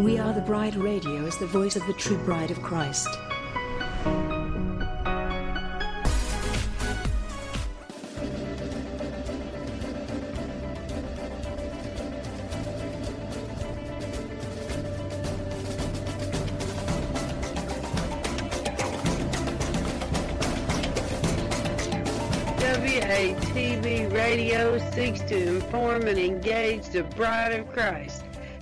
We Are the Bride Radio is the voice of the true bride of Christ. WATB Radio seeks to inform and engage the bride of Christ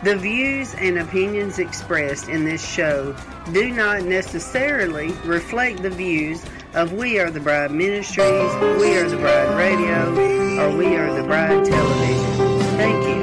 The views and opinions expressed in this show do not necessarily reflect the views of We Are the Bride Ministries, We Are the Bride Radio, or We Are the Bride Television. Thank you.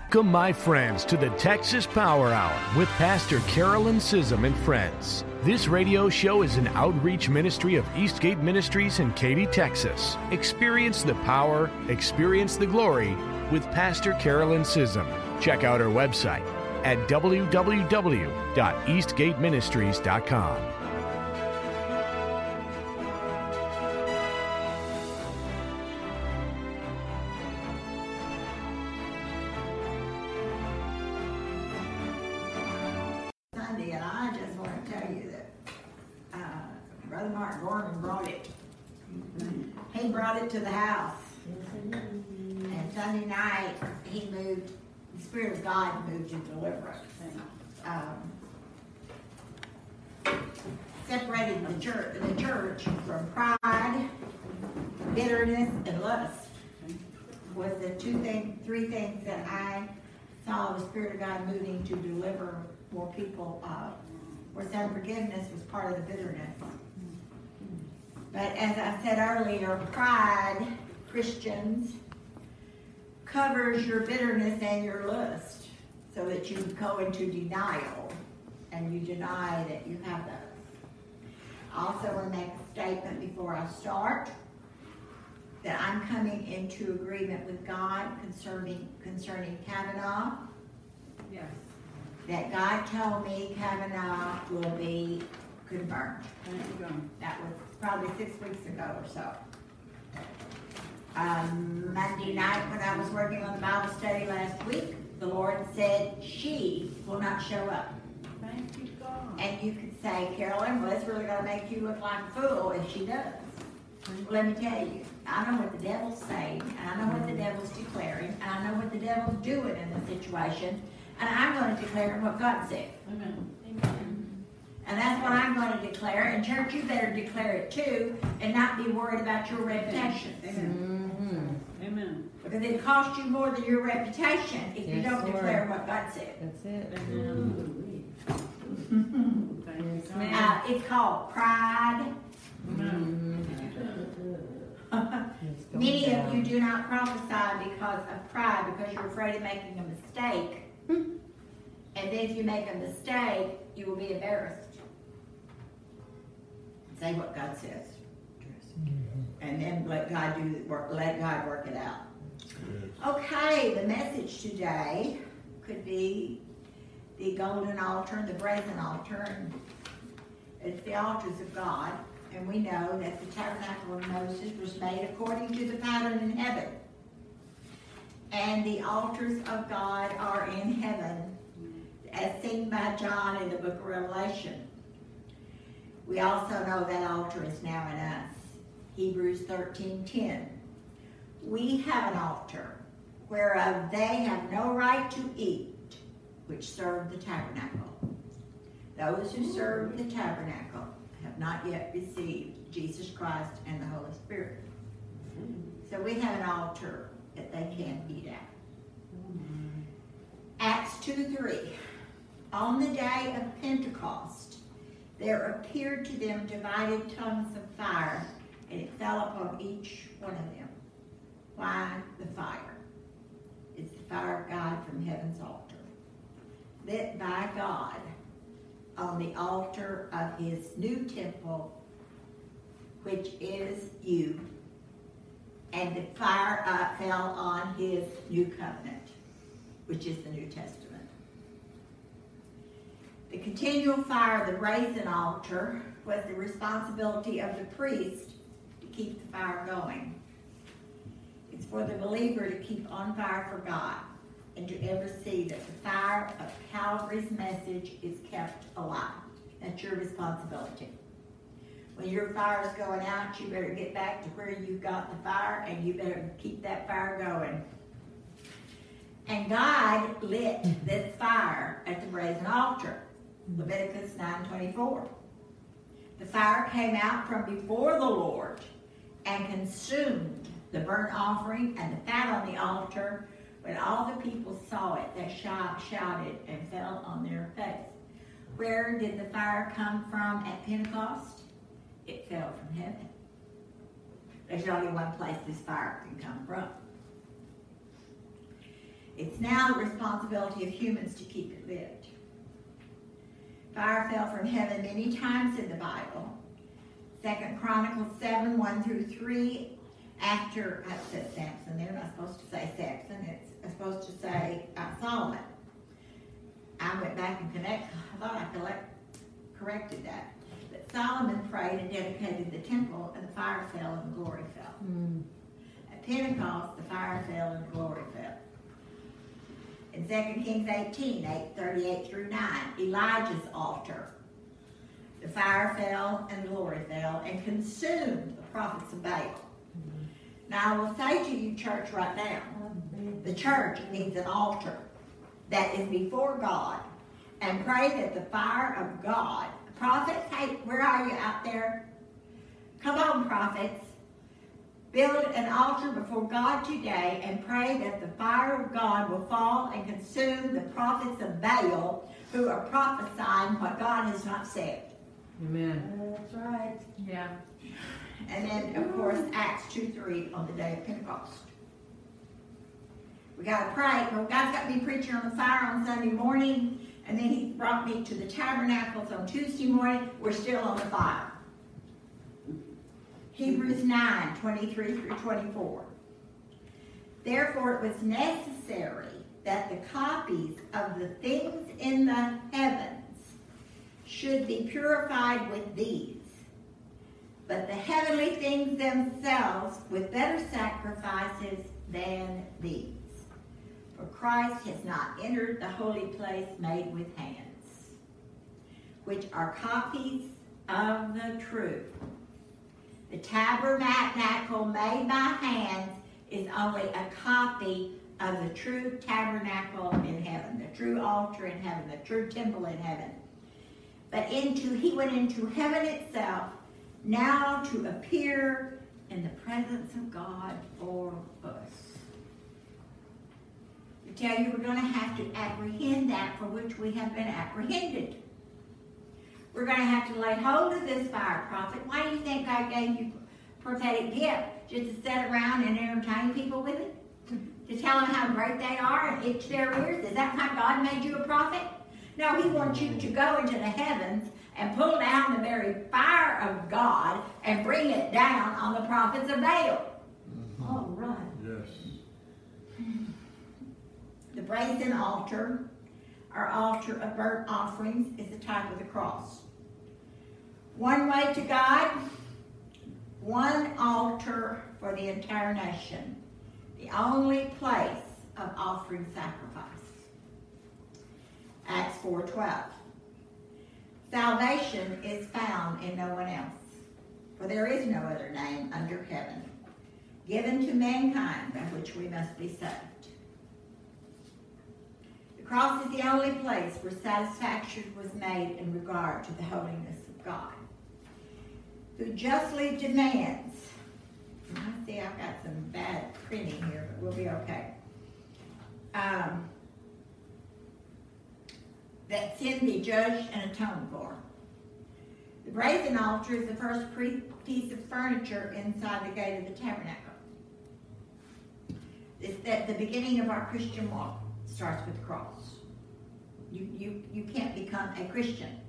Welcome, my friends, to the Texas Power Hour with Pastor Carolyn Sissom and friends. This radio show is an outreach ministry of Eastgate Ministries in Katy, Texas. Experience the power, experience the glory with Pastor Carolyn Sissom. Check out our website at www.eastgateministries.com. Sunday night, he moved, the Spirit of God moved to deliverance. Um, separated the church, the church from pride, bitterness, and lust was the two things, three things that I saw the Spirit of God moving to deliver more people, uh, where unforgiveness was part of the bitterness. But as I said earlier, pride, Christians, covers your bitterness and your lust so that you go into denial and you deny that you have those. I also want to make a statement before I start that I'm coming into agreement with God concerning concerning Kavanaugh. Yes. That God told me Kavanaugh will be confirmed. Thank you, God. That was probably six weeks ago or so. Um, Monday night when I was working on the Bible study last week, the Lord said she will not show up. Thank you, God. And you could say, Carolyn, well, it's really gonna make you look like a fool if she does. Well, Let me tell you, I know what the devil's saying, and I know what the devil's declaring, and I know what the devil's doing in the situation, and I'm gonna declare what God said. Amen. And that's what I'm gonna declare, and church, you better declare it too, and not be worried about your reputation. Amen. Amen. Because it costs you more than your reputation if you Yes, don't Lord. declare what God said. That's it. Amen. Thank you, Yes, ma'am. Uh, it's called pride. Amen. It's going Many of down. you do not prophesy because of pride, because you're afraid of making a mistake. And then if you make a mistake, you will be embarrassed. Say what God says. And then let God do the work, let God work it out. Okay, the message today could be the golden altar and the brazen altar. And it's the altars of God. And we know that the tabernacle of Moses was made according to the pattern in heaven. And the altars of God are in heaven, as seen by John in the book of Revelation. We also know that altar is now in us. Hebrews 13:10. We have an altar whereof they have no right to eat, which serve the tabernacle. Those who serve the tabernacle have not yet received Jesus Christ and the Holy Spirit. So we have an altar that they can't eat at. Acts 2 3. On the day of Pentecost, there appeared to them divided tongues of fire, and it fell upon each one of them. Why the fire? It's the fire of God from heaven's altar, lit by God on the altar of his new temple, which is you. And the fire uh, fell on his new covenant, which is the New Testament. The continual fire of the brazen altar was the responsibility of the priest to keep the fire going. It's for the believer to keep on fire for God and to ever see that the fire of Calvary's message is kept alive. That's your responsibility. When your fire is going out, you better get back to where you got the fire and you better keep that fire going. And God lit this fire at the brazen altar. Leviticus 9:24. The fire came out from before the Lord and consumed the burnt offering and the fat on the altar. When all the people saw it, they shout, shouted and fell on their face. Where did the fire come from at Pentecost? It fell from heaven. There's only one place this fire can come from. It's now the responsibility of humans to keep it lit. Fire fell from heaven many times in the Bible. Second Chronicles 7, 1 through 3. After, I said Samson, they're not supposed to say Samson, it's supposed to say uh, Solomon. I went back and connect, I thought I collect, corrected that. But Solomon prayed and dedicated the temple, and the fire fell and the glory fell. At Pentecost, the fire fell and the glory fell. In 2 Kings 18, 8, 38 through 9, Elijah's altar. The fire fell and the glory fell and consumed the prophets of Baal. Now I will say to you, church, right now, the church needs an altar that is before God and pray that the fire of God, prophets, hey, where are you out there? Come on, prophets. Build an altar before God today and pray that the fire of God will fall and consume the prophets of Baal who are prophesying what God has not said. Amen. That's right. Yeah. And then, of course, Acts 2 3 on the day of Pentecost. We got to pray. Well, God's got me preaching on the fire on Sunday morning, and then He brought me to the tabernacles on Tuesday morning. We're still on the fire. Hebrews 9 23 through 24. Therefore, it was necessary that the copies of the things in the heavens should be purified with these but the heavenly things themselves with better sacrifices than these. For Christ has not entered the holy place made with hands, which are copies of the true. The tabernacle made by hands is only a copy of the true tabernacle in heaven, the true altar in heaven, the true temple in heaven. But into he went into heaven itself now to appear in the presence of God for us. I tell you, we're going to have to apprehend that for which we have been apprehended. We're going to have to lay hold of this fire prophet. Why do you think God gave you prophetic gift? Just to sit around and entertain people with it? To tell them how great they are and itch their ears? Is that why God made you a prophet? No, He wants you to go into the heavens and pull down the very fire of God and bring it down on the prophets of Baal. Mm-hmm. All right. Yes. The brazen altar, our altar of burnt offerings, is the type of the cross. One way to God, one altar for the entire nation, the only place of offering sacrifice. Acts 4:12. Salvation is found in no one else, for there is no other name under heaven given to mankind by which we must be saved. The cross is the only place where satisfaction was made in regard to the holiness of God, who justly demands. I see I've got some bad printing here, but we'll be okay. Um, that sin be judged and atoned for. The brazen altar is the first piece of furniture inside the gate of the tabernacle. It's that the beginning of our Christian walk starts with the cross. You, you, you can't become a Christian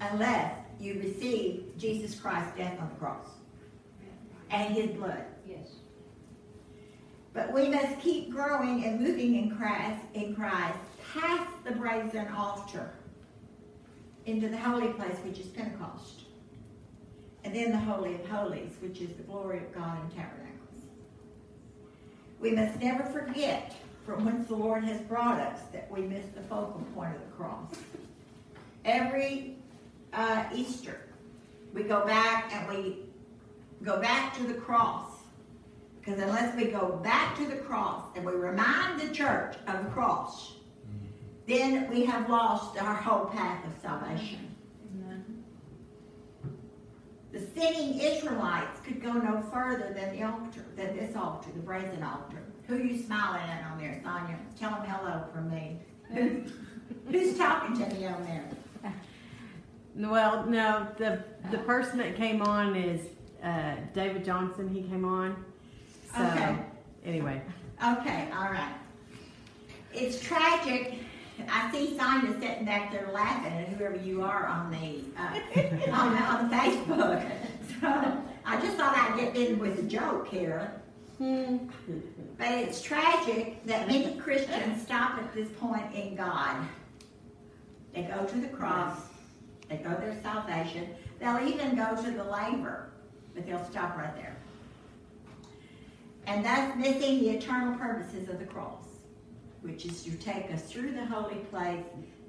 unless you receive Jesus Christ's death on the cross and his blood. Yes. But we must keep growing and moving in Christ, in Christ past the brazen altar into the holy place, which is Pentecost, and then the Holy of Holies, which is the glory of God in tabernacles. We must never forget from whence the Lord has brought us that we miss the focal point of the cross. Every uh, Easter, we go back and we go back to the cross. Because unless we go back to the cross and we remind the church of the cross, then we have lost our whole path of salvation. The sinning Israelites could go no further than the altar, than this altar, the brazen altar. Who are you smiling at on there, Sonia? Tell them hello from me. Who's talking to me on there? Well, no, the the person that came on is uh, David Johnson. He came on. So Okay. anyway, Okay, all right. It's tragic. I see Sonia sitting back there laughing at whoever you are on the uh, on, on Facebook. So I just thought I'd get in with a joke here. But it's tragic that many Christians stop at this point in God. They go to the cross, they go to their salvation, they'll even go to the labor, but they'll stop right there. And thus missing the eternal purposes of the cross, which is to take us through the holy place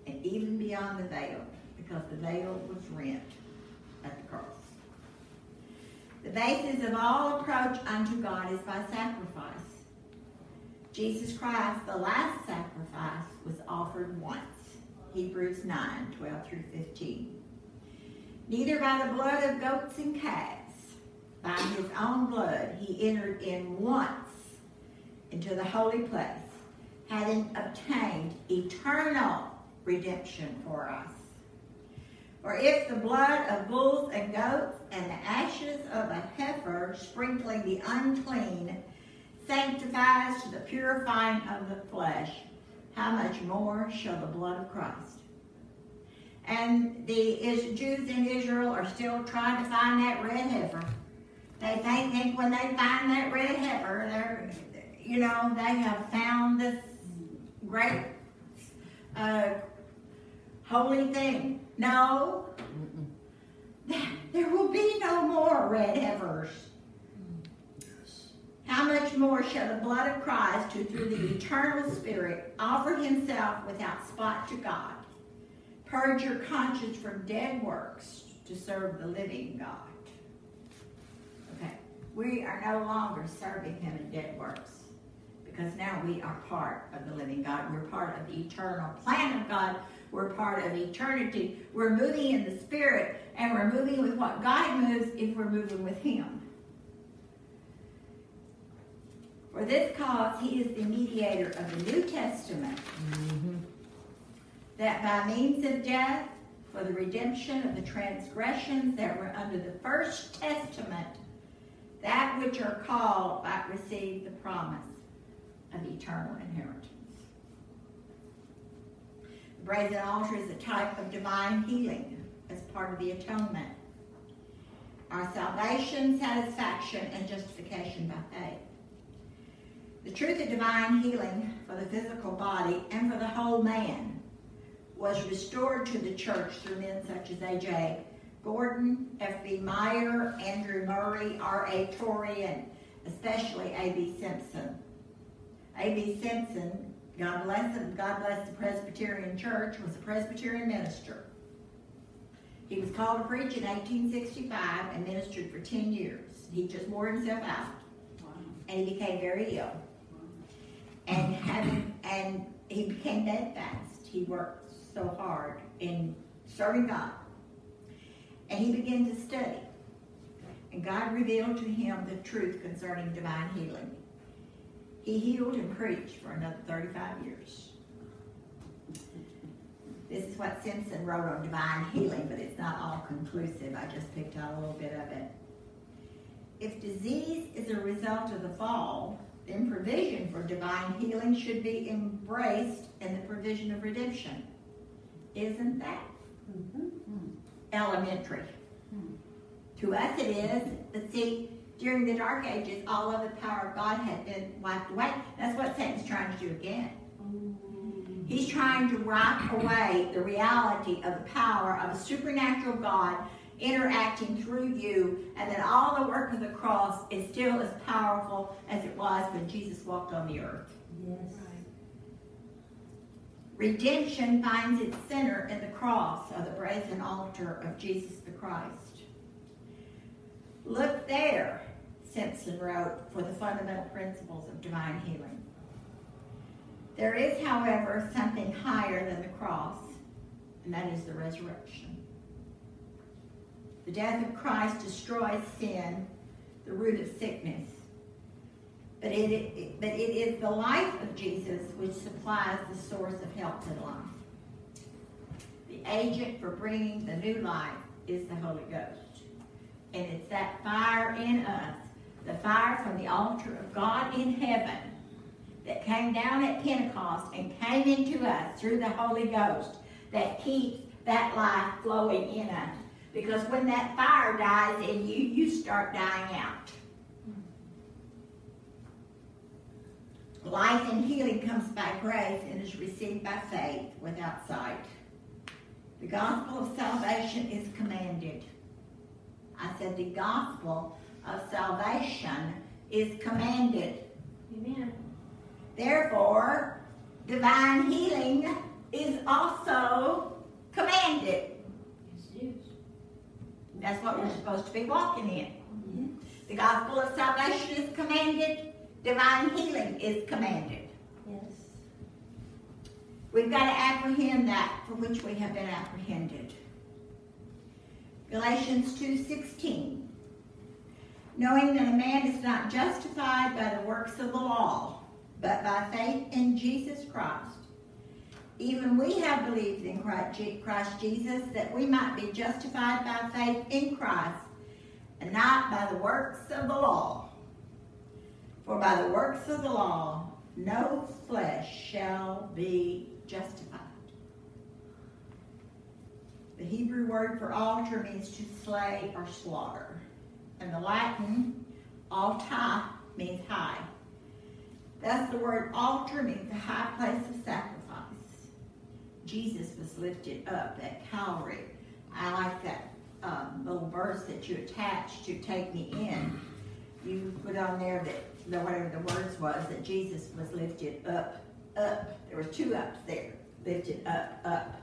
and even beyond the veil, because the veil was rent at the cross. The basis of all approach unto God is by sacrifice. Jesus Christ, the last sacrifice, was offered once. Hebrews 9, 12 through 15. Neither by the blood of goats and calves, by his own blood, he entered in once into the holy place, having obtained eternal redemption for us. For if the blood of bulls and goats and the ashes of a heifer sprinkling the unclean sanctifies to the purifying of the flesh, how much more shall the blood of Christ? And the Jews in Israel are still trying to find that red heifer. They think, think when they find that red heifer, they're, you know, they have found this great uh, holy thing. No, there will be no more red heifers. How much more shall the blood of Christ, who through the eternal Spirit offered himself without spot to God, purge your conscience from dead works to serve the living God? Okay, we are no longer serving him in dead works because now we are part of the living God. We're part of the eternal plan of God. We're part of eternity. We're moving in the Spirit and we're moving with what God moves if we're moving with Him. For this cause, He is the mediator of the New Testament, mm-hmm. that by means of death, for the redemption of the transgressions that were under the first testament, that which are called might receive the promise of eternal inheritance. The brazen altar is a type of divine healing as part of the atonement. Our salvation, satisfaction, and justification by faith. The truth of divine healing for the physical body and for the whole man was restored to the church through men such as A.J. Gordon, F.B. Meyer, Andrew Murray, R.A. Torrey, and especially A.B. Simpson. A.B. Simpson, God bless him, God bless the Presbyterian Church, was a Presbyterian minister. He was called to preach in 1865 and ministered for 10 years. He just wore himself out, and he became very ill. And having and he became that fast. He worked so hard in serving God. And he began to study. And God revealed to him the truth concerning divine healing. He healed and preached for another 35 years. This is what Simpson wrote on divine healing, but it's not all conclusive. I just picked out a little bit of it. If disease is a result of the fall, then provision for divine healing should be embraced in the provision of redemption. Isn't that mm-hmm. elementary? Mm-hmm. To us it is, but see, during the dark ages, all of the power of God had been wiped away. That's what Satan's trying to do again. He's trying to wipe away the reality of the power of a supernatural God interacting through you, and that all the work of the cross is still as powerful as it was when Jesus walked on the earth. Yes. Redemption finds its center in the cross of the brazen altar of Jesus the Christ. Look there, Simpson wrote, for the fundamental principles of divine healing. There is, however, something higher than the cross, and that is the resurrection. The death of Christ destroys sin, the root of sickness. But it, it, but it is the life of Jesus which supplies the source of health and life. The agent for bringing the new life is the Holy Ghost. And it's that fire in us, the fire from the altar of God in heaven, that came down at Pentecost and came into us through the Holy Ghost, that keeps that life flowing in us. Because when that fire dies in you, you start dying out. Life and healing comes by grace and is received by faith without sight. The gospel of salvation is commanded. I said the gospel of salvation is commanded. Amen. Therefore, divine healing is also commanded. That's what we're supposed to be walking in. The gospel of salvation is commanded. Divine healing is commanded. Yes. We've got to apprehend that for which we have been apprehended. Galatians 2:16. Knowing that a man is not justified by the works of the law, but by faith in Jesus Christ. Even we have believed in Christ Jesus that we might be justified by faith in Christ and not by the works of the law. For by the works of the law, no flesh shall be justified. The Hebrew word for altar means to slay or slaughter. And the Latin, alta, means high. Thus the word altar means the high place of sacrifice. Jesus was lifted up at Calvary. I like that um, little verse that you attached to take me in. You put on there that the, whatever the words was that Jesus was lifted up, up. There were two ups there. Lifted up, up.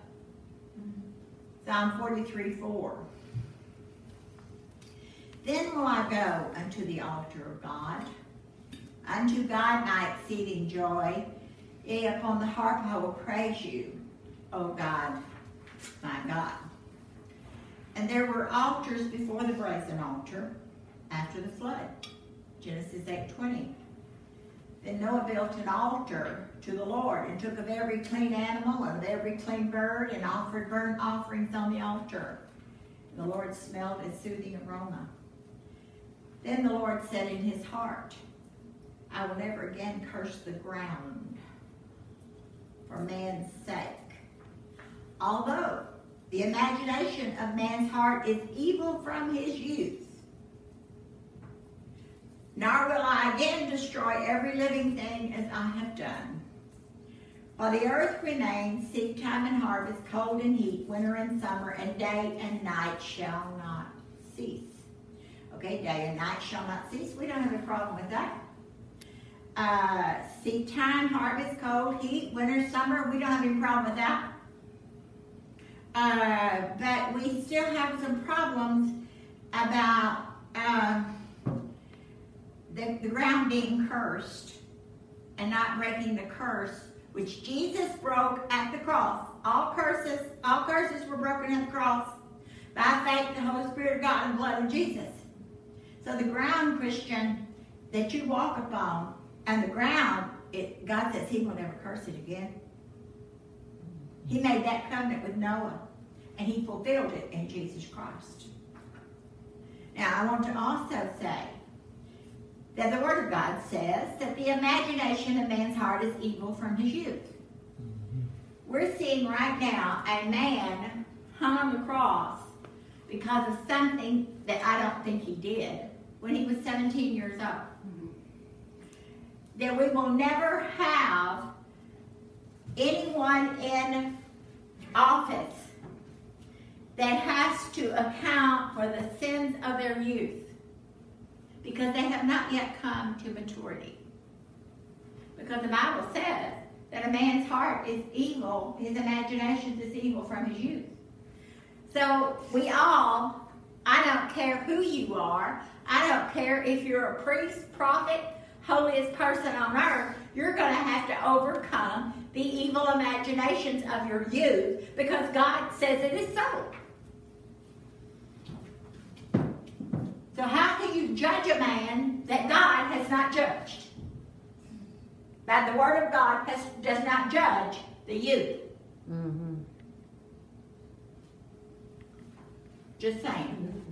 Psalm 43, 4. Then will I go unto the altar of God, unto God my exceeding joy. Yea, upon the harp I will praise you, O God, my God. And there were altars before the brazen altar after the flood. Genesis 8:20. Then Noah built an altar to the Lord and took of every clean animal and of every clean bird and offered burnt offerings on the altar. The Lord smelled a soothing aroma. Then the Lord said in his heart, I will never again curse the ground for man's sake. Although the imagination of man's heart is evil from his youth, nor will I again destroy every living thing as I have done. While the earth remains, seed time and harvest, cold and heat, winter and summer, and day and night shall not cease. Okay, day and night shall not cease. We don't have a problem with that. Uh, seed time, harvest, cold, heat, winter, summer, we don't have any problem with that. Uh, but we still have some problems about uh, the, the ground being cursed and not breaking the curse which Jesus broke at the cross. All curses, all curses were broken at the cross by faith, the Holy Spirit of God, and the blood of Jesus. So the ground, Christian, that you walk upon, and the ground, it, God says He will never curse it again. He made that covenant with Noah, and He fulfilled it in Jesus Christ. Now, I want to also say that the Word of God says that the imagination of man's heart is evil from his youth. Mm-hmm. We're seeing right now a man hung on the cross because of something that I don't think he did when he was 17 years old. Mm-hmm. That we will never have anyone in office that has to account for the sins of their youth because they have not yet come to maturity. Because the Bible says that a man's heart is evil, his imagination is evil from his youth. So we all, I don't care who you are, I don't care if you're a priest, prophet, holiest person on earth, you're going to have to overcome the evil imaginations of your youth because God says it is so. So how can you judge a man that God has not judged? That the Word of God has, does not judge the youth. Mm-hmm. Just saying.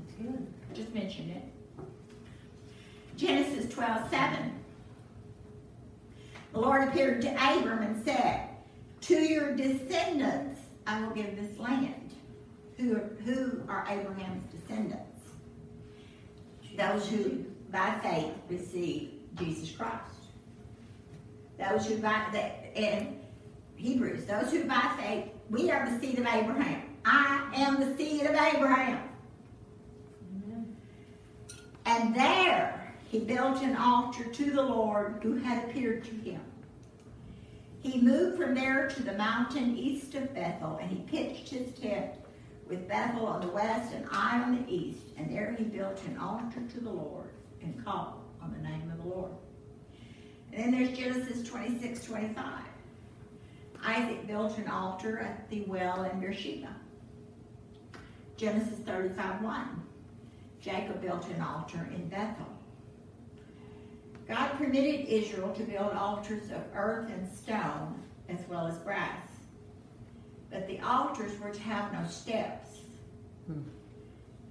Just mention it. Genesis 12, 7. The Lord appeared to Abram and said, To your descendants I will give this land. Who, who are Abraham's descendants? Those who by faith receive Jesus Christ. Those who by that in Hebrews, those who by faith, we are the seed of Abraham. I am the seed of Abraham. And there he built an altar to the Lord who had appeared to him. He moved from there to the mountain east of Bethel, and he pitched his tent with Bethel on the west and Ai on the east. And there he built an altar to the Lord and called on the name of the Lord. And then there's Genesis 26, 25. Isaac built an altar at the well in Beersheba. Genesis 35, 1. Jacob built an altar in Bethel. God permitted Israel to build altars of earth and stone as well as brass. But the altars were to have no steps. Hmm.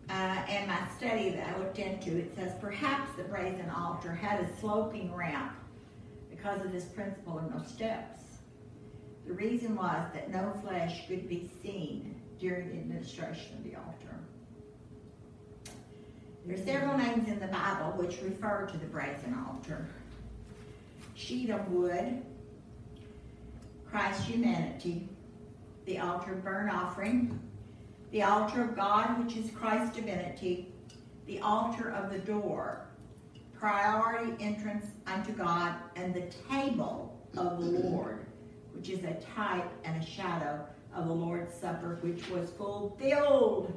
Uh, and my study that I looked into, it says perhaps the brazen altar had a sloping ramp because of this principle of no steps. The reason was that no flesh could be seen during the administration of the altar. There are several names in the Bible which refer to the brazen altar. Sheet of wood, Christ's humanity, the altar of burnt offering, the altar of God, which is Christ's divinity, the altar of the door, priority entrance unto God, and the table of the Lord, which is a type and a shadow of the Lord's Supper, which was fulfilled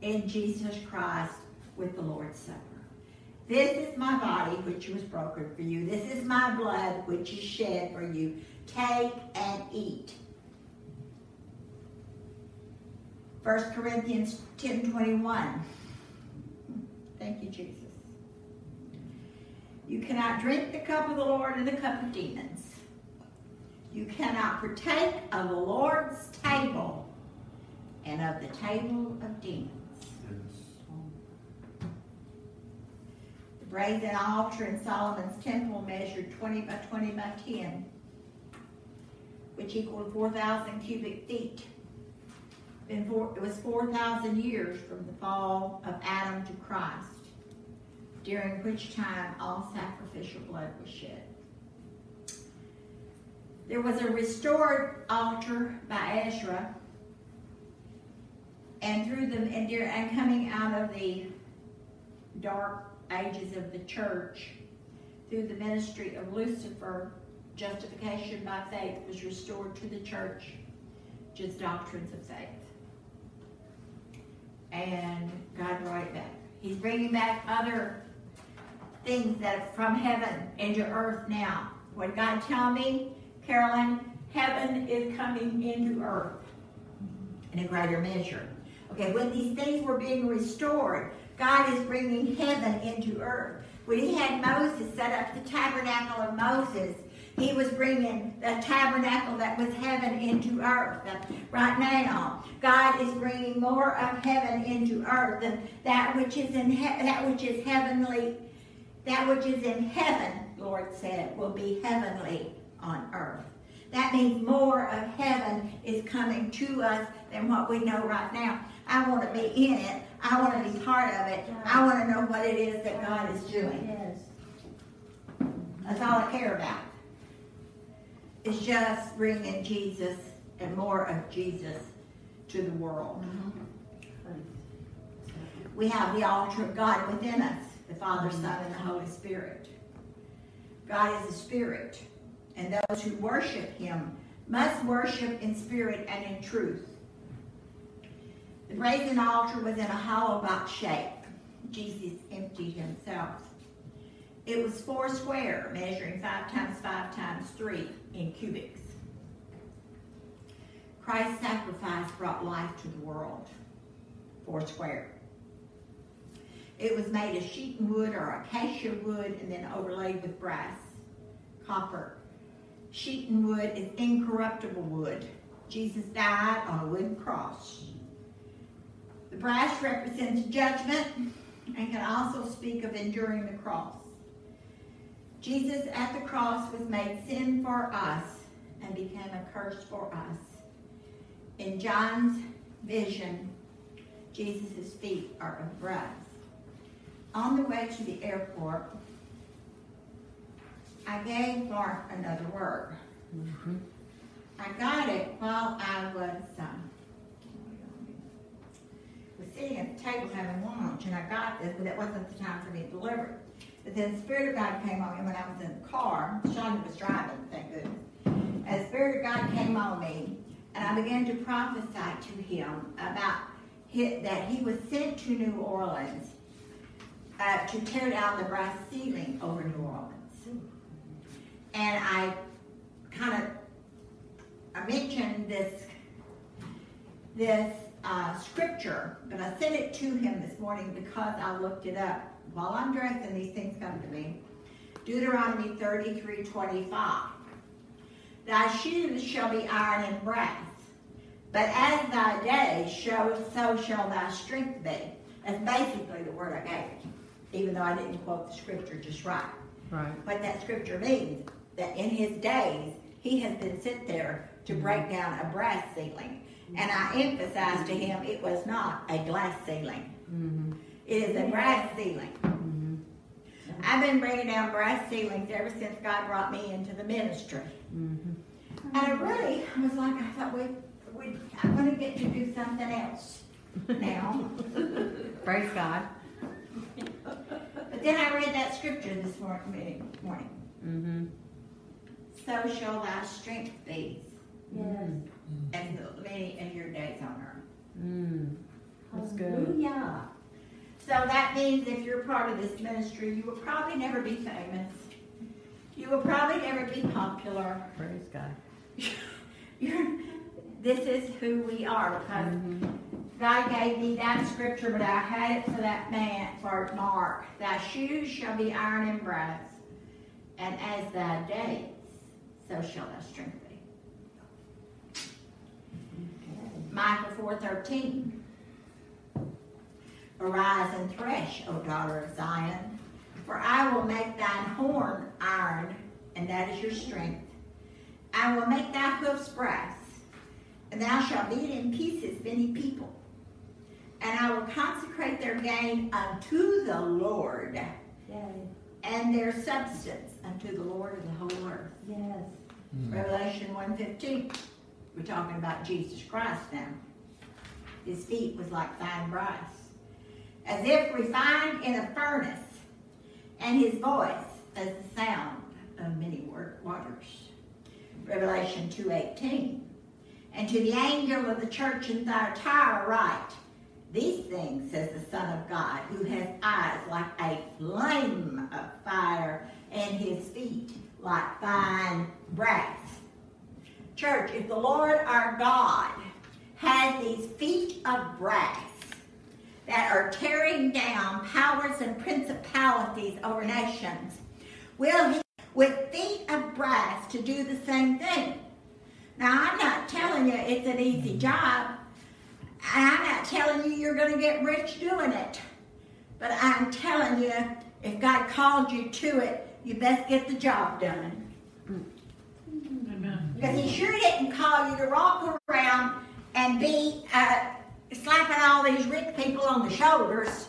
in Jesus Christ with the Lord's Supper. This is my body, which was broken for you. This is my blood, which is shed for you. Take and eat. 1 Corinthians 10 21. Thank you, Jesus. You cannot drink the cup of the Lord and the cup of demons. You cannot partake of the Lord's table and of the table of demons. The brazen altar in Solomon's temple measured 20 by 20 by 10, which equaled 4,000 cubic feet. It was 4,000 years from the fall of Adam to Christ, during which time all sacrificial blood was shed. There was a restored altar by Ezra, and through them, and, and coming out of the dark ages of the church, through the ministry of Luther, justification by faith was restored to the church, just doctrines of faith. And God brought it back. He's bringing back other things that are from heaven into earth now. What God tell me, Carolyn, heaven is coming into earth in a greater measure. Okay, when these things were being restored, God is bringing heaven into earth. When he had Moses set up the tabernacle of Moses, he was bringing the tabernacle that was heaven into earth. Right now, God is bringing more of heaven into earth than that which is in he- that which is heavenly. That which is in heaven, Lord said, will be heavenly on earth. That means more of heaven is coming to us than what we know right now. I want to be in it. I want to be part of it. I want to know what it is that God is doing. Yes. That's all I care about. It's just bringing Jesus and more of Jesus to the world. Mm-hmm. We have the altar of God within us, the Father, Son, and the Holy Spirit. God is a spirit, and those who worship him must worship in spirit and in truth. The brazen altar was in a hollow box shape. Jesus emptied himself. It was four square, measuring five times five times three in cubics. Christ's sacrifice brought life to the world. Four square. It was made of sheeting wood or acacia wood and then overlaid with brass, copper. Sheeting wood is incorruptible wood. Jesus died on a wooden cross. The brass represents judgment and can also speak of enduring the cross. Jesus at the cross was made sin for us and became a curse for us. In John's vision, Jesus' feet are of brass. On the way to the airport, I gave Mark another word. I got it while I was um, was sitting at the table having lunch, and I got this, but it wasn't the time for me to deliver it. But then the Spirit of God came on me when I was in the car. Shonda was driving, thank goodness. And the Spirit of God came on me, and I began to prophesy to him about hi- that he was sent to New Orleans uh, to tear down the brass ceiling over New Orleans. And I kind of I mentioned this this uh, scripture, but I sent it to him this morning because I looked it up. While I'm dressing, these things come to me. Deuteronomy 33 25. Thy shoes shall be iron and brass, but as thy days show, so shall thy strength be. That's basically the word I gave even though I didn't quote the scripture just right. Right. What that scripture means, that in his days, he has been sent there to break down a brass ceiling. And I emphasized to him it was not a glass ceiling. Mm-hmm. It is a brass ceiling. Mm-hmm. I've been bringing down brass ceilings ever since God brought me into the ministry. Mm-hmm. And I really was like, I thought, we, we, I'm going to get to do something else now. Praise God. But then I read that scripture this morning. morning. Mm-hmm. So shall thy strength be Yes. as the many of your days on earth. Mm. That's good. Hallelujah. So that means if you're part of this ministry, you will probably never be famous. You will probably never be popular. Praise God. You're, this is who we are because God gave me that scripture, but I had it for that man, for Mark. Thy shoes shall be iron and brass, and as thy days, so shall thy strength be. Micah 4.13 Arise and thresh, O daughter of Zion, for I will make thine horn iron, and that is your strength. I will make thy hoofs brass, and thou shalt beat in pieces many people. And I will consecrate their gain unto the Lord, Yay. and their substance unto the Lord of the whole earth. Yes. Mm. Revelation 1.15. We're talking about Jesus Christ now. His feet was like fine brass, as if refined in a furnace, and his voice as the sound of many waters. Revelation 2.18. And to the angel of the church in Thyatira write, These things says the Son of God, who has eyes like a flame of fire, and his feet like fine brass. Church, if the Lord our God has these feet of brass that are tearing down powers and principalities over nations, will he, with feet of brass, to do the same thing? Now, I'm not telling you it's an easy job. I'm not telling you you're going to get rich doing it. But I'm telling you, if God called you to it, you best get the job done. Because he sure didn't call you to walk around and be uh, slapping all these rich people on the shoulders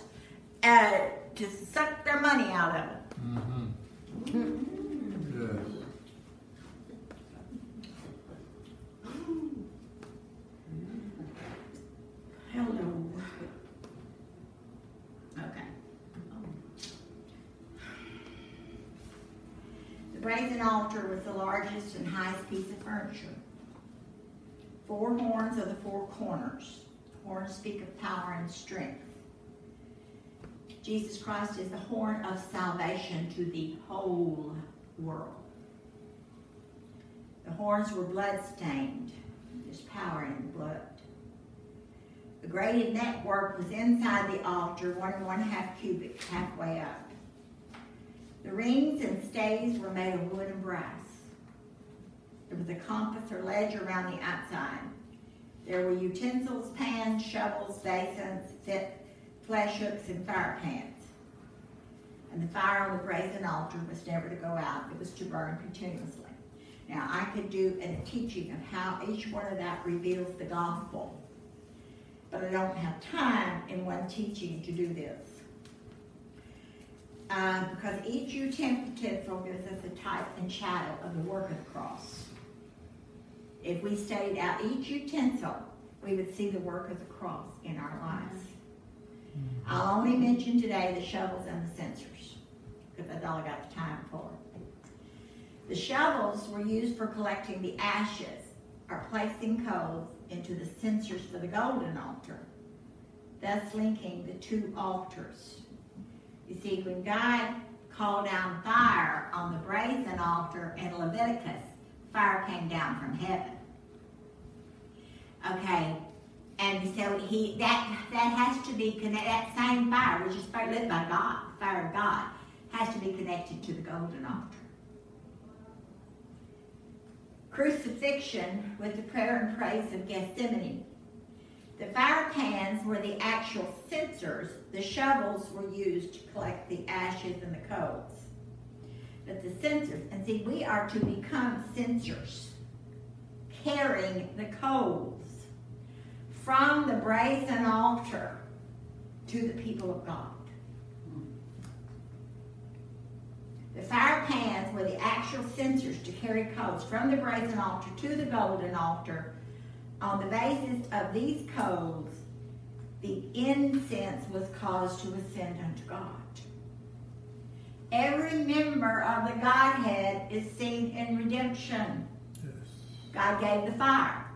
uh, to suck their money out of it. The brazen altar was the largest and highest piece of furniture. Four horns are the four corners. Horns speak of power and strength. Jesus Christ is the horn of salvation to the whole world. The horns were blood-stained. There's power in blood. The graded network was inside the altar, one and one half cubit, halfway up. The rings and staves were made of wood and brass. There was a compass or ledge around the outside. There were utensils, pans, shovels, basins, flesh hooks, and fire pans. And the fire on the brazen altar was never to go out. It was to burn continuously. Now, I could do a teaching of how each one of that reveals the gospel but I don't have time in one teaching to do this. Uh, because each utensil gives us a type and shadow of the work of the cross. If we studied out each utensil, we would see the work of the cross in our lives. I'll only mention today the shovels and the censers, because that's all I got the time for. The shovels were used for collecting the ashes or placing coals into the censers for the golden altar, thus linking the two altars. You see, when God called down fire on the brazen altar in Leviticus, fire came down from heaven. Okay, and so he that that has to be connected. That same fire, which is lit by God, fire of God, has to be connected to the golden altar crucifixion with the prayer and praise of Gethsemane. The fire pans were the actual censers. The shovels were used to collect the ashes and the coals. But the censers, and see, we are to become censers, carrying the coals from the brazen altar to the people of God. The fire pans were the actual censers to carry coals from the brazen altar to the golden altar. On the basis of these coals, the incense was caused to ascend unto God. Every member of the Godhead is seen in redemption. Yes. God gave the fire.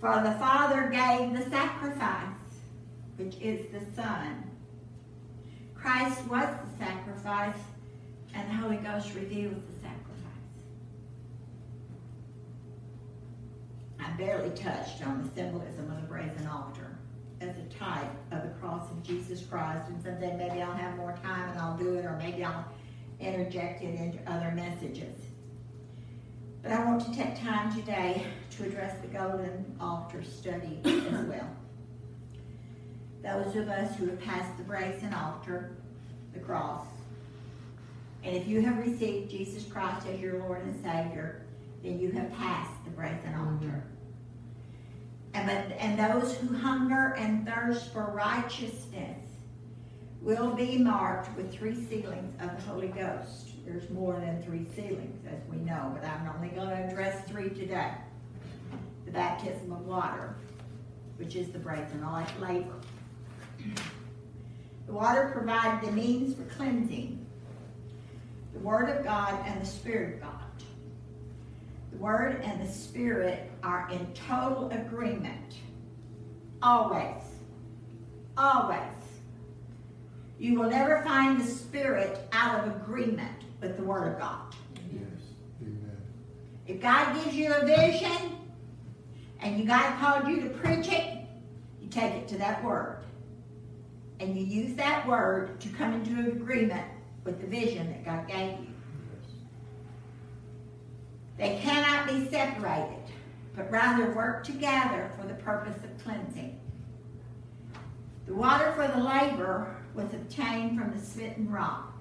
For the Father gave the sacrifice, which is the Son. Christ was the sacrifice and the Holy Ghost reveals the sacrifice. I barely touched on the symbolism of the brazen altar as a type of the cross of Jesus Christ, and someday maybe I'll have more time and I'll do it, or maybe I'll interject it into other messages. But I want to take time today to address the golden altar study as well. Those of us who have passed the brazen altar, the cross, and if you have received Jesus Christ as your Lord and Savior, then you have passed the brazen altar. And, and those who hunger and thirst for righteousness will be marked with three sealings of the Holy Ghost. There's more than three sealings, as we know, but I'm only going to address three today. The baptism of water, which is the brazen laver. The water provided the means for cleansing the Word of God and the Spirit of God. The Word and the Spirit are in total agreement. Always. Always. You will never find the Spirit out of agreement with the Word of God. Yes. Amen. If God gives you a vision and you God called you to preach it, you take it to that word. And you use that word to come into agreement with the vision that God gave you. They cannot be separated, but rather work together for the purpose of cleansing. The water for the laver was obtained from the smitten rock,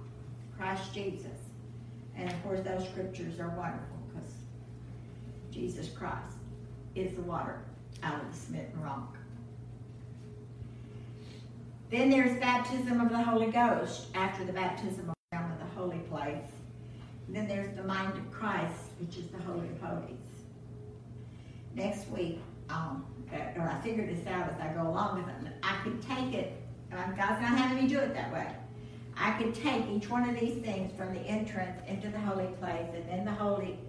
Christ Jesus. And of course, those scriptures are wonderful because Jesus Christ is the water out of the smitten rock. Then there's baptism of the Holy Ghost after the baptism of the holy place. Then there's the mind of Christ, which is the Holy of Holies. Next week, um, or I figured this out as I go along with it. I could take it, um, God's not having me do it that way. I could take each one of these things from the entrance into the holy place and then the holy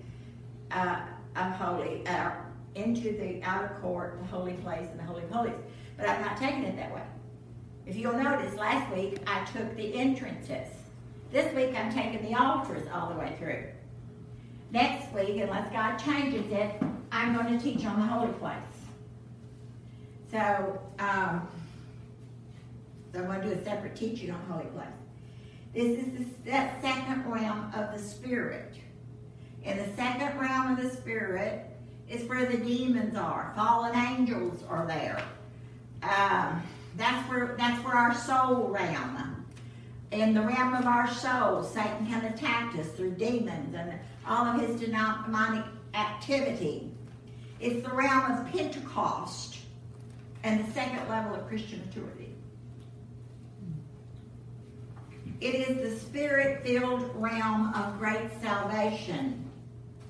uh, of holy, uh, into the outer court, the holy place, and the holy of holies. But I'm not taking it that way. If you'll notice, last week I took the entrances. This week I'm taking the altars all the way through. Next week, unless God changes it, I'm going to teach on the holy place. So, um, so I'm going to do a separate teaching on holy place. This is the, second realm of the spirit. In the second realm of the spirit is where the demons are. Fallen angels are there. Um, that's where that's where our soul realm. In the realm of our soul, Satan can attack us through demons and all of his demonic activity. It's the realm of Pentecost and the second level of Christian maturity. It is the spirit filled realm of great salvation,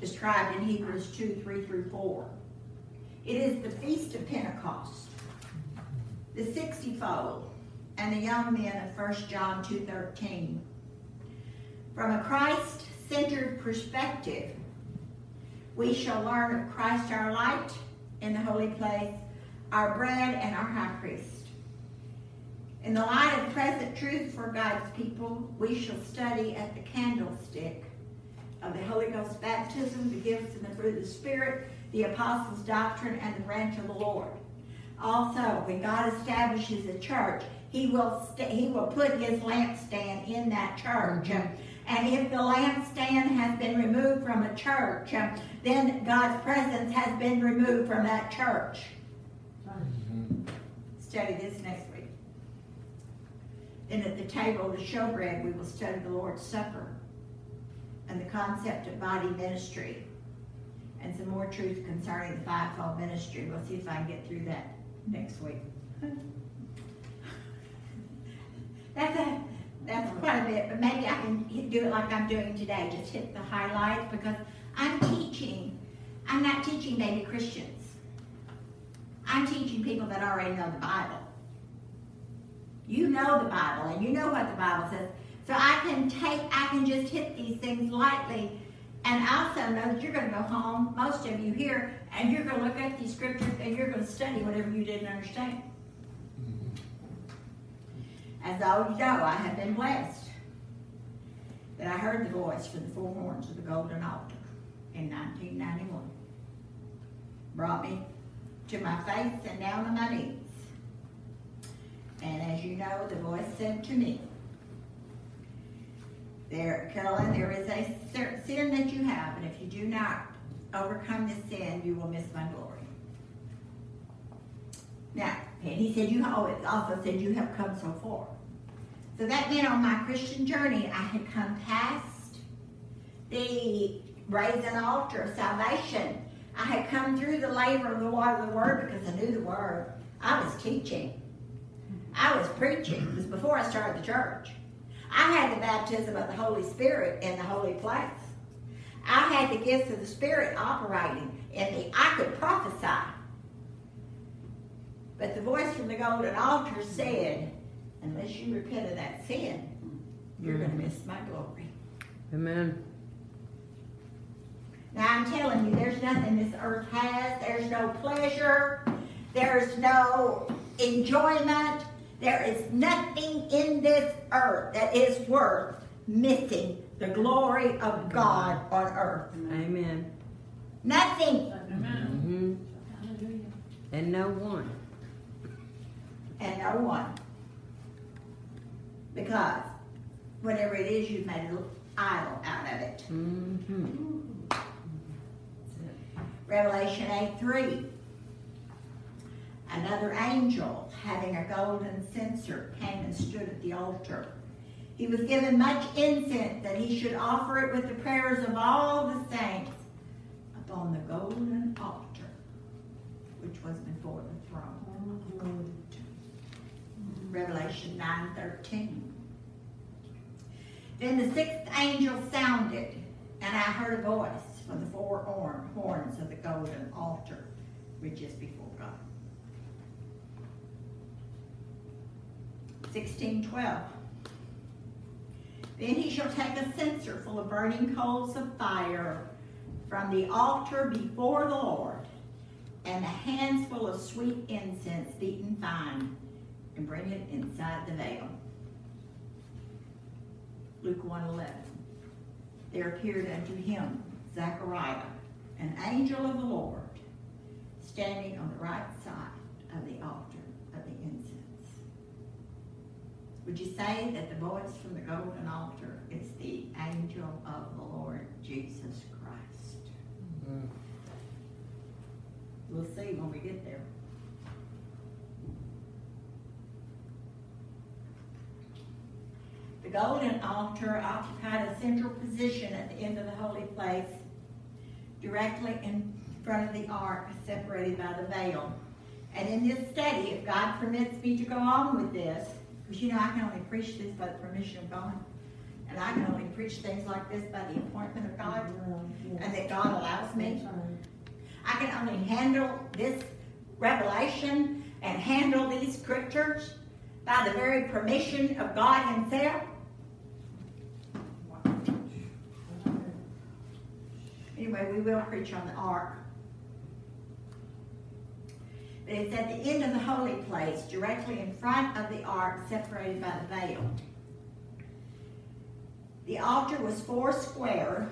described in Hebrews 2 3 through 4. It is the feast of Pentecost, the sixtyfold, and the young men of 1 John 2.13. From a Christ centered perspective, we shall learn of Christ our light in the holy place, our bread, and our high priest. In the light of present truth for God's people, we shall study at the candlestick of the Holy Ghost baptism, the gifts and the fruit of the Spirit, the apostles' doctrine, and the branch of the Lord. Also, when God establishes a church, He will He will put His lampstand in that church. And if the lampstand has been removed from a church, then God's presence has been removed from that church. Mm-hmm. Study this next week. Then at the table of the showbread, we will study the Lord's Supper and the concept of body ministry and some more truth concerning the fivefold ministry. We'll see if I can get through that next week. That's a that's quite a bit, but maybe I can do it like I'm doing today, just hit the highlights because I'm teaching. I'm not teaching baby Christians. I'm teaching people that already know the Bible. You know the Bible and you know what the Bible says. So I can take, I can just hit these things lightly. And also know that you're going to go home, most of you here, and you're going to look at these scriptures and you're going to study whatever you didn't understand. As all you know, I have been blessed that I heard the voice from the four horns of the golden altar in 1991. Brought me to my face and down on my knees. And as you know, the voice said to me, there, Carolyn, there is a sin that you have, and if you do not overcome this sin, you will miss my glory. Now, and he said, you also said you have come so far. So that meant on my Christian journey, I had come past the brazen altar of salvation. I had come through the laver of the water of the word because I knew the word. I was teaching. I was preaching. It was before I started the church. I had the baptism of the Holy Spirit in the holy place. I had the gifts of the Spirit operating in me. I could prophesy. But the voice from the golden altar said, unless you repent of that sin, you're going to miss my glory. Amen. Now I'm telling you, there's nothing this earth has. There's no pleasure. There's no enjoyment. There is nothing in this earth that is worth missing the glory of God on earth. Amen. Nothing. Amen. hmm And no one. And no one. Because whatever it is, you've made an idol out of it. hmm Revelation 8 3. Another angel, having a golden censer, came and stood at the altar. He was given much incense that he should offer it with the prayers of all the saints upon the golden altar, which was before the throne. Revelation 9:13. Then the sixth angel sounded, and I heard a voice from the four horn, horns of the golden altar, which is before God. 1612. Then he shall take a censer full of burning coals of fire from the altar before the Lord, and a handsful of sweet incense beaten fine, and bring it inside the veil. Luke 1:11. There appeared unto him Zechariah, an angel of the Lord, standing on the right side of the altar of the incense. Would you say that the voice from the golden altar is the angel of the Lord Jesus Christ? Mm. We'll see when we get there. The golden altar occupied a central position at the end of the holy place, directly in front of the ark, separated by the veil. And in this study, if God permits me to go on with this, because you know I can only preach this by the permission of God, and I can only preach things like this by the appointment of God, and that God allows me. I can only handle this revelation and handle these scriptures by the very permission of God Himself. Anyway, we will preach on the ark. But it's at the end of the holy place, directly in front of the ark, separated by the veil. The altar was four square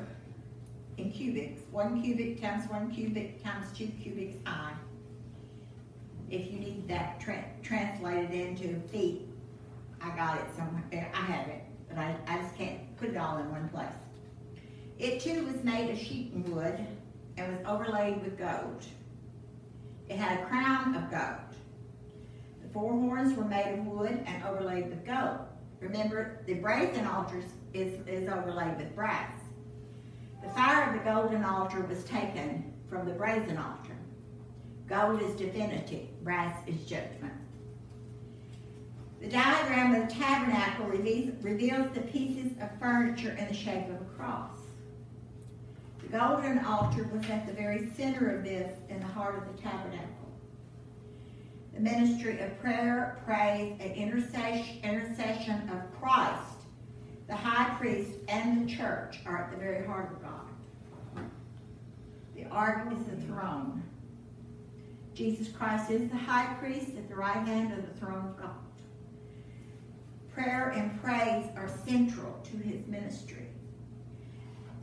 in cubits, one cubit times one cubit times two cubits high. If you need that tra- translated into feet, I got it somewhere. I have it, but I, I just can't put it all in one place. It too was made of sheep's wood and was overlaid with gold. It had a crown of gold. The four horns were made of wood and overlaid with gold. Remember, the brazen altar is, is overlaid with brass. The fire of the golden altar was taken from the brazen altar. Gold is divinity, brass is judgment. The diagram of the tabernacle reveals, reveals the pieces of furniture in the shape of a cross. The golden altar was at the very center of this in the heart of the tabernacle. The ministry of prayer, praise, and intercession, intercession of Christ, the high priest, and the church are at the very heart of God. The ark is the throne. Jesus Christ is the high priest at the right hand of the throne of God. Prayer and praise are central to his ministry.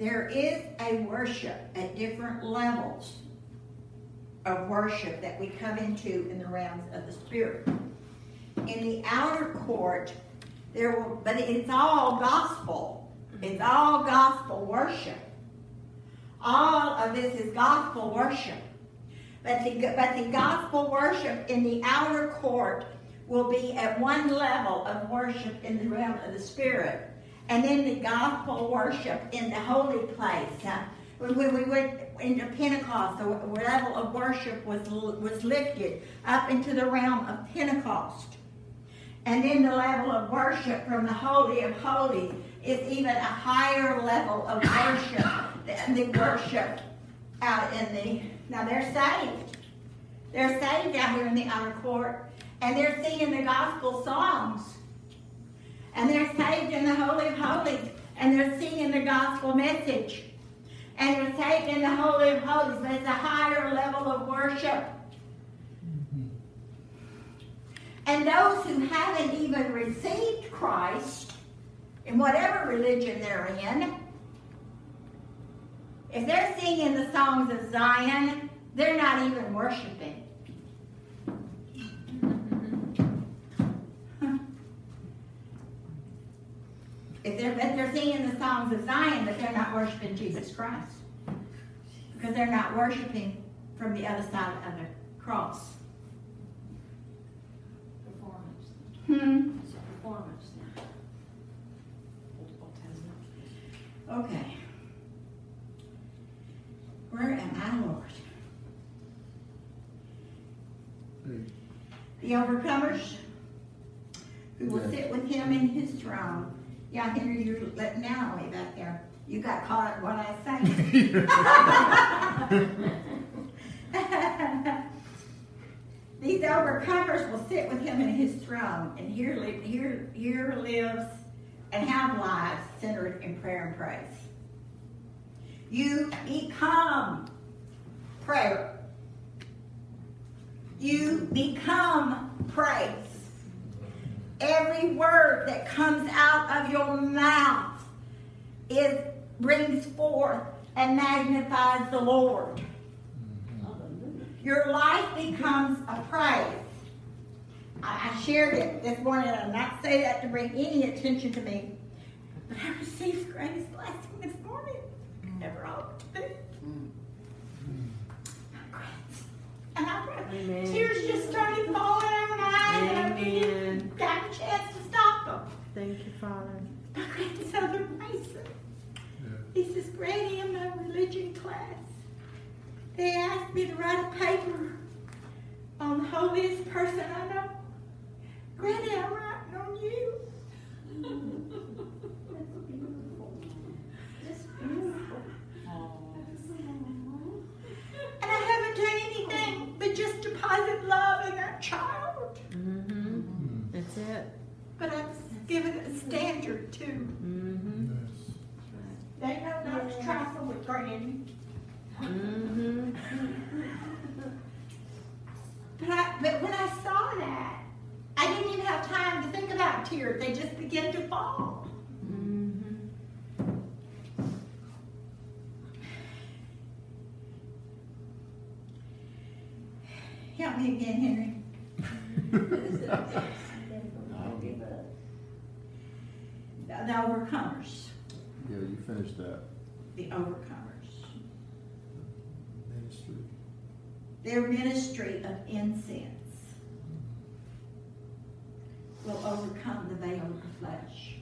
There is a worship at different levels of worship that we come into in the realms of the spirit. In the outer court, there will, but it's all gospel. It's all gospel worship. All of this is gospel worship. But the, but the gospel worship in the outer court will be at one level of worship in the realm of the spirit. And then the gospel worship in the holy place. Uh, when we went into Pentecost, the level of worship was, was lifted up into the realm of Pentecost. And then the level of worship from the Holy of Holies is even a higher level of worship than the worship out in the. Now they're saved. They're saved out here in the outer court, and they're singing the gospel songs. And they're saved in the Holy of Holies, and they're singing the gospel message. And they're saved in the Holy of Holies, but it's a higher level of worship. Mm-hmm. And those who haven't even received Christ, in whatever religion they're in, If they're singing the songs of Zion, they're not even worshiping. If they're, if they're singing the songs of Zion, but they're not worshiping Jesus Christ. Because they're not worshiping from the other side of the cross. Performance. Hmm. It's performance now. Okay. Where am I, Lord? The overcomers who will sit with him in his throne. Yeah, Henry, you're letting on me back there. You got caught what I say. These overcomers will sit with him in his throne, and here, li- here, here lives and have lives centered in prayer and praise. You become prayer. You become praise. Every word that comes out of your mouth is brings forth and magnifies the Lord. Your life becomes a praise. I, I shared it this morning, and I'm not saying that to bring any attention to me, but I received the greatest blessing this morning. Never hoped to be. Mm. And I, Amen. tears just started falling Thank you, Father. My grandson Mason, he's just Granny in my religion class. They asked me to write a paper on the holiest person I know. Granny, I'm writing on you. It's beautiful. That's beautiful. And I haven't done anything but just deposit love in that child. Mm-hmm. That's it. But I've given a standard too. Mm-hmm. They know not to trifle with Granny. Mm-hmm. But, I, but when I saw that, I didn't even have time to think about tears. They just began to fall. Mm-hmm. Help me again, Henry. I'll give up. The, overcomers. Yeah, you finished that. The overcomers. Ministry. Their ministry of incense will overcome the veil of the flesh.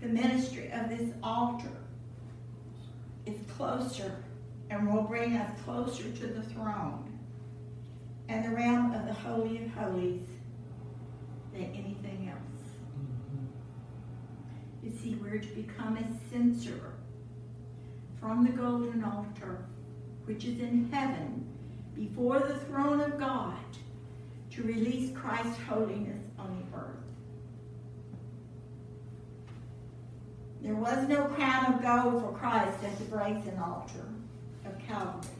The ministry of this altar is closer and will bring us closer to the throne and the realm of the Holy of Holies than anything else. You see, we're to become a censer from the golden altar, which is in heaven, before the throne of God, to release Christ's holiness on the earth. There was no crown of gold for Christ at the brazen altar of Calvary.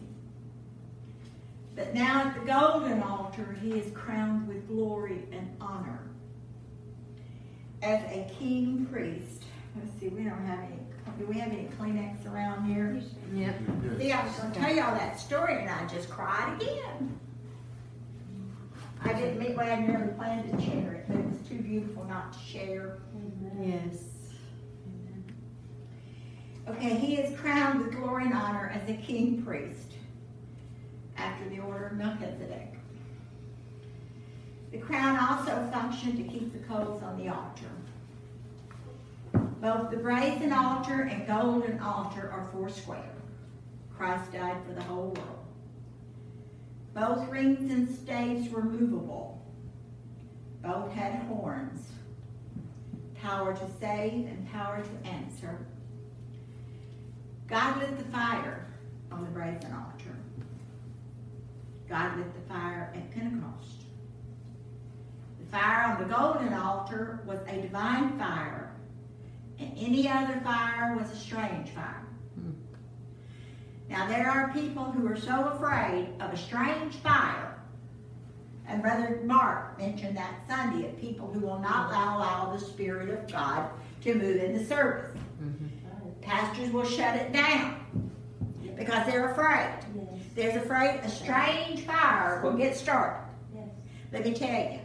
But now at the golden altar, he is crowned with glory and honor. As a king priest, let's see, we don't have any, do we have any Kleenex around here? Yep. See, I was going to tell y'all that story and I just cried again. I didn't mean, well, I never planned to share it, but it was too beautiful not to share. Yes. Okay, he is crowned with glory and honor as a king priest after the order of Melchizedek. The crown also functioned to keep the coals on the altar. Both the brazen altar and golden altar are four square. Christ died for the whole world. Both rings and staves were movable. Both had horns, power to save and power to answer. God lit the fire on the brazen altar. God lit the fire at Pentecost. Fire on the golden altar was a divine fire, and any other fire was a strange fire. Hmm. Now, there are people who are so afraid of a strange fire, and Brother Mark mentioned that Sunday of people who will not allow the Spirit of God to move in the service. Mm-hmm. Pastors will shut it down because they're afraid. Yes. There's afraid a strange fire will get started. Yes. Let me tell you,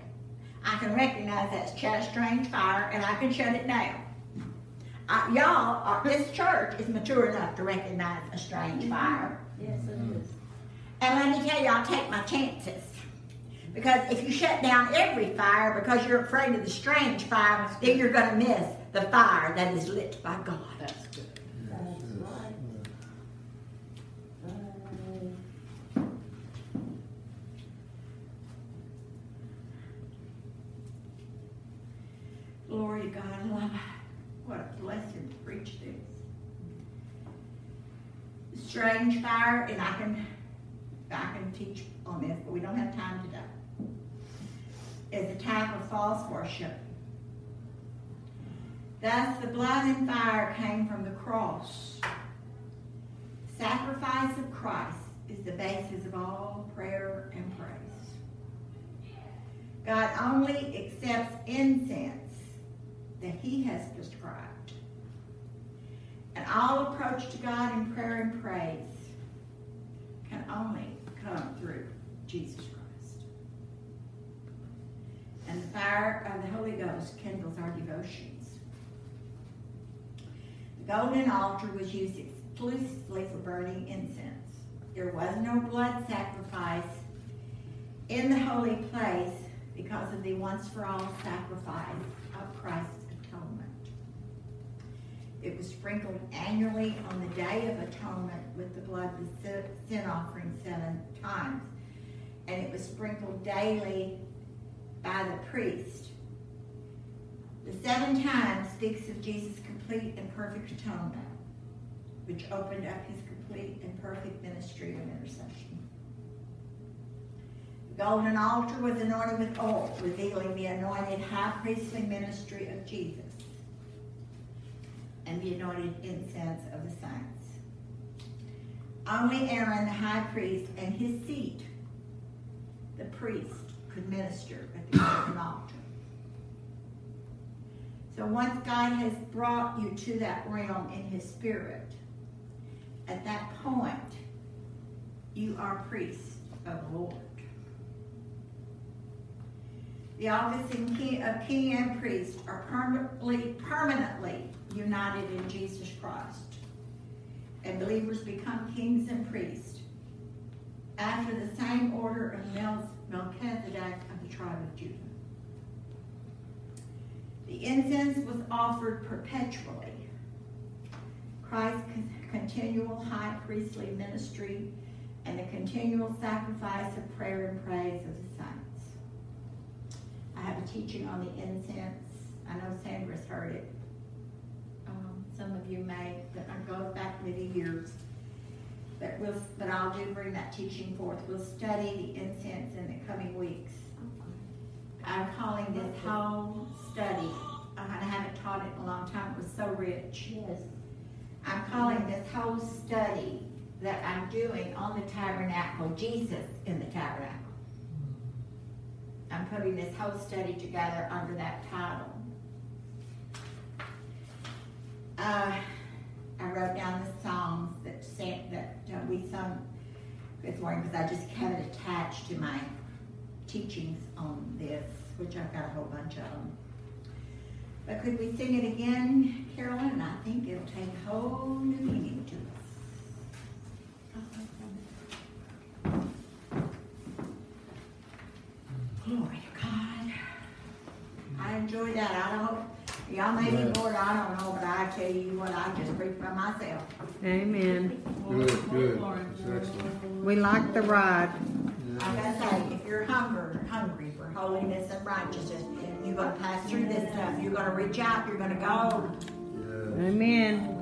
I can recognize that ch- strange fire and I can shut it down. Y'all, are, this church is mature enough to recognize a strange mm-hmm. fire. Yes, it is. And let me tell you, I'll take my chances. Because if you shut down every fire because you're afraid of the strange fire, then you're going to miss the fire that is lit by God. That's good. That's right. Uh, Glory to God. Love. What a blessing to preach this. Strange fire, and I can, I can teach on this, but we don't have time today. Is a type of false worship. Thus, the blood and fire came from the cross. Sacrifice of Christ is the basis of all prayer and praise. God only accepts incense that He has prescribed. And all approach to God in prayer and praise can only come through Jesus Christ. And the fire of the Holy Ghost kindles our devotions. The golden altar was used exclusively for burning incense. There was no blood sacrifice in the holy place because of the once for all sacrifice of atonement. It was sprinkled annually on the Day of Atonement with the blood of the sin offering seven times. And it was sprinkled daily by the priest. The seven times speaks of Jesus' complete and perfect atonement, which opened up his complete and perfect ministry of intercession. The golden altar was anointed with oil, revealing the anointed high priestly ministry of Jesus and the anointed incense of the saints. Only Aaron, the high priest, and his seat, the priest, could minister at the golden altar. So once God has brought you to that realm in his spirit, at that point, you are priests of the Lord. The office of king and priest are permanently, permanently united in Jesus Christ. And believers become kings and priests after the same order of Melchizedek of the tribe of Judah. The incense was offered perpetually. Christ's continual high priestly ministry and the continual sacrifice of prayer and praise of the saints. I have a teaching on the incense. I know Sandra's heard it. Some of you may, that goes back many years. But we'll, but I'll do bring that teaching forth. We'll study the incense in the coming weeks. I'm calling this whole study, I haven't taught it in a long time, it was so rich. Yes. I'm calling this whole study that I'm doing on the tabernacle, Jesus in the tabernacle. I'm putting this whole study together under that title. Uh, I wrote down the songs that sang, that uh, we sung this morning because I just have it attached to my teachings on this, which I've got a whole bunch of them. But could we sing it again, Carolyn? I think it'll take a whole new meaning to us. Glory to God. I enjoy that. I don't, y'all may be bored, I don't know, but I tell you what, I just preach by myself. Amen. Good, good. That's excellent. We like the ride. I gotta say, if you're hungry, hungry for holiness and righteousness, you're gonna pass through this stuff. You're gonna reach out, you're gonna go. Yeah. Amen.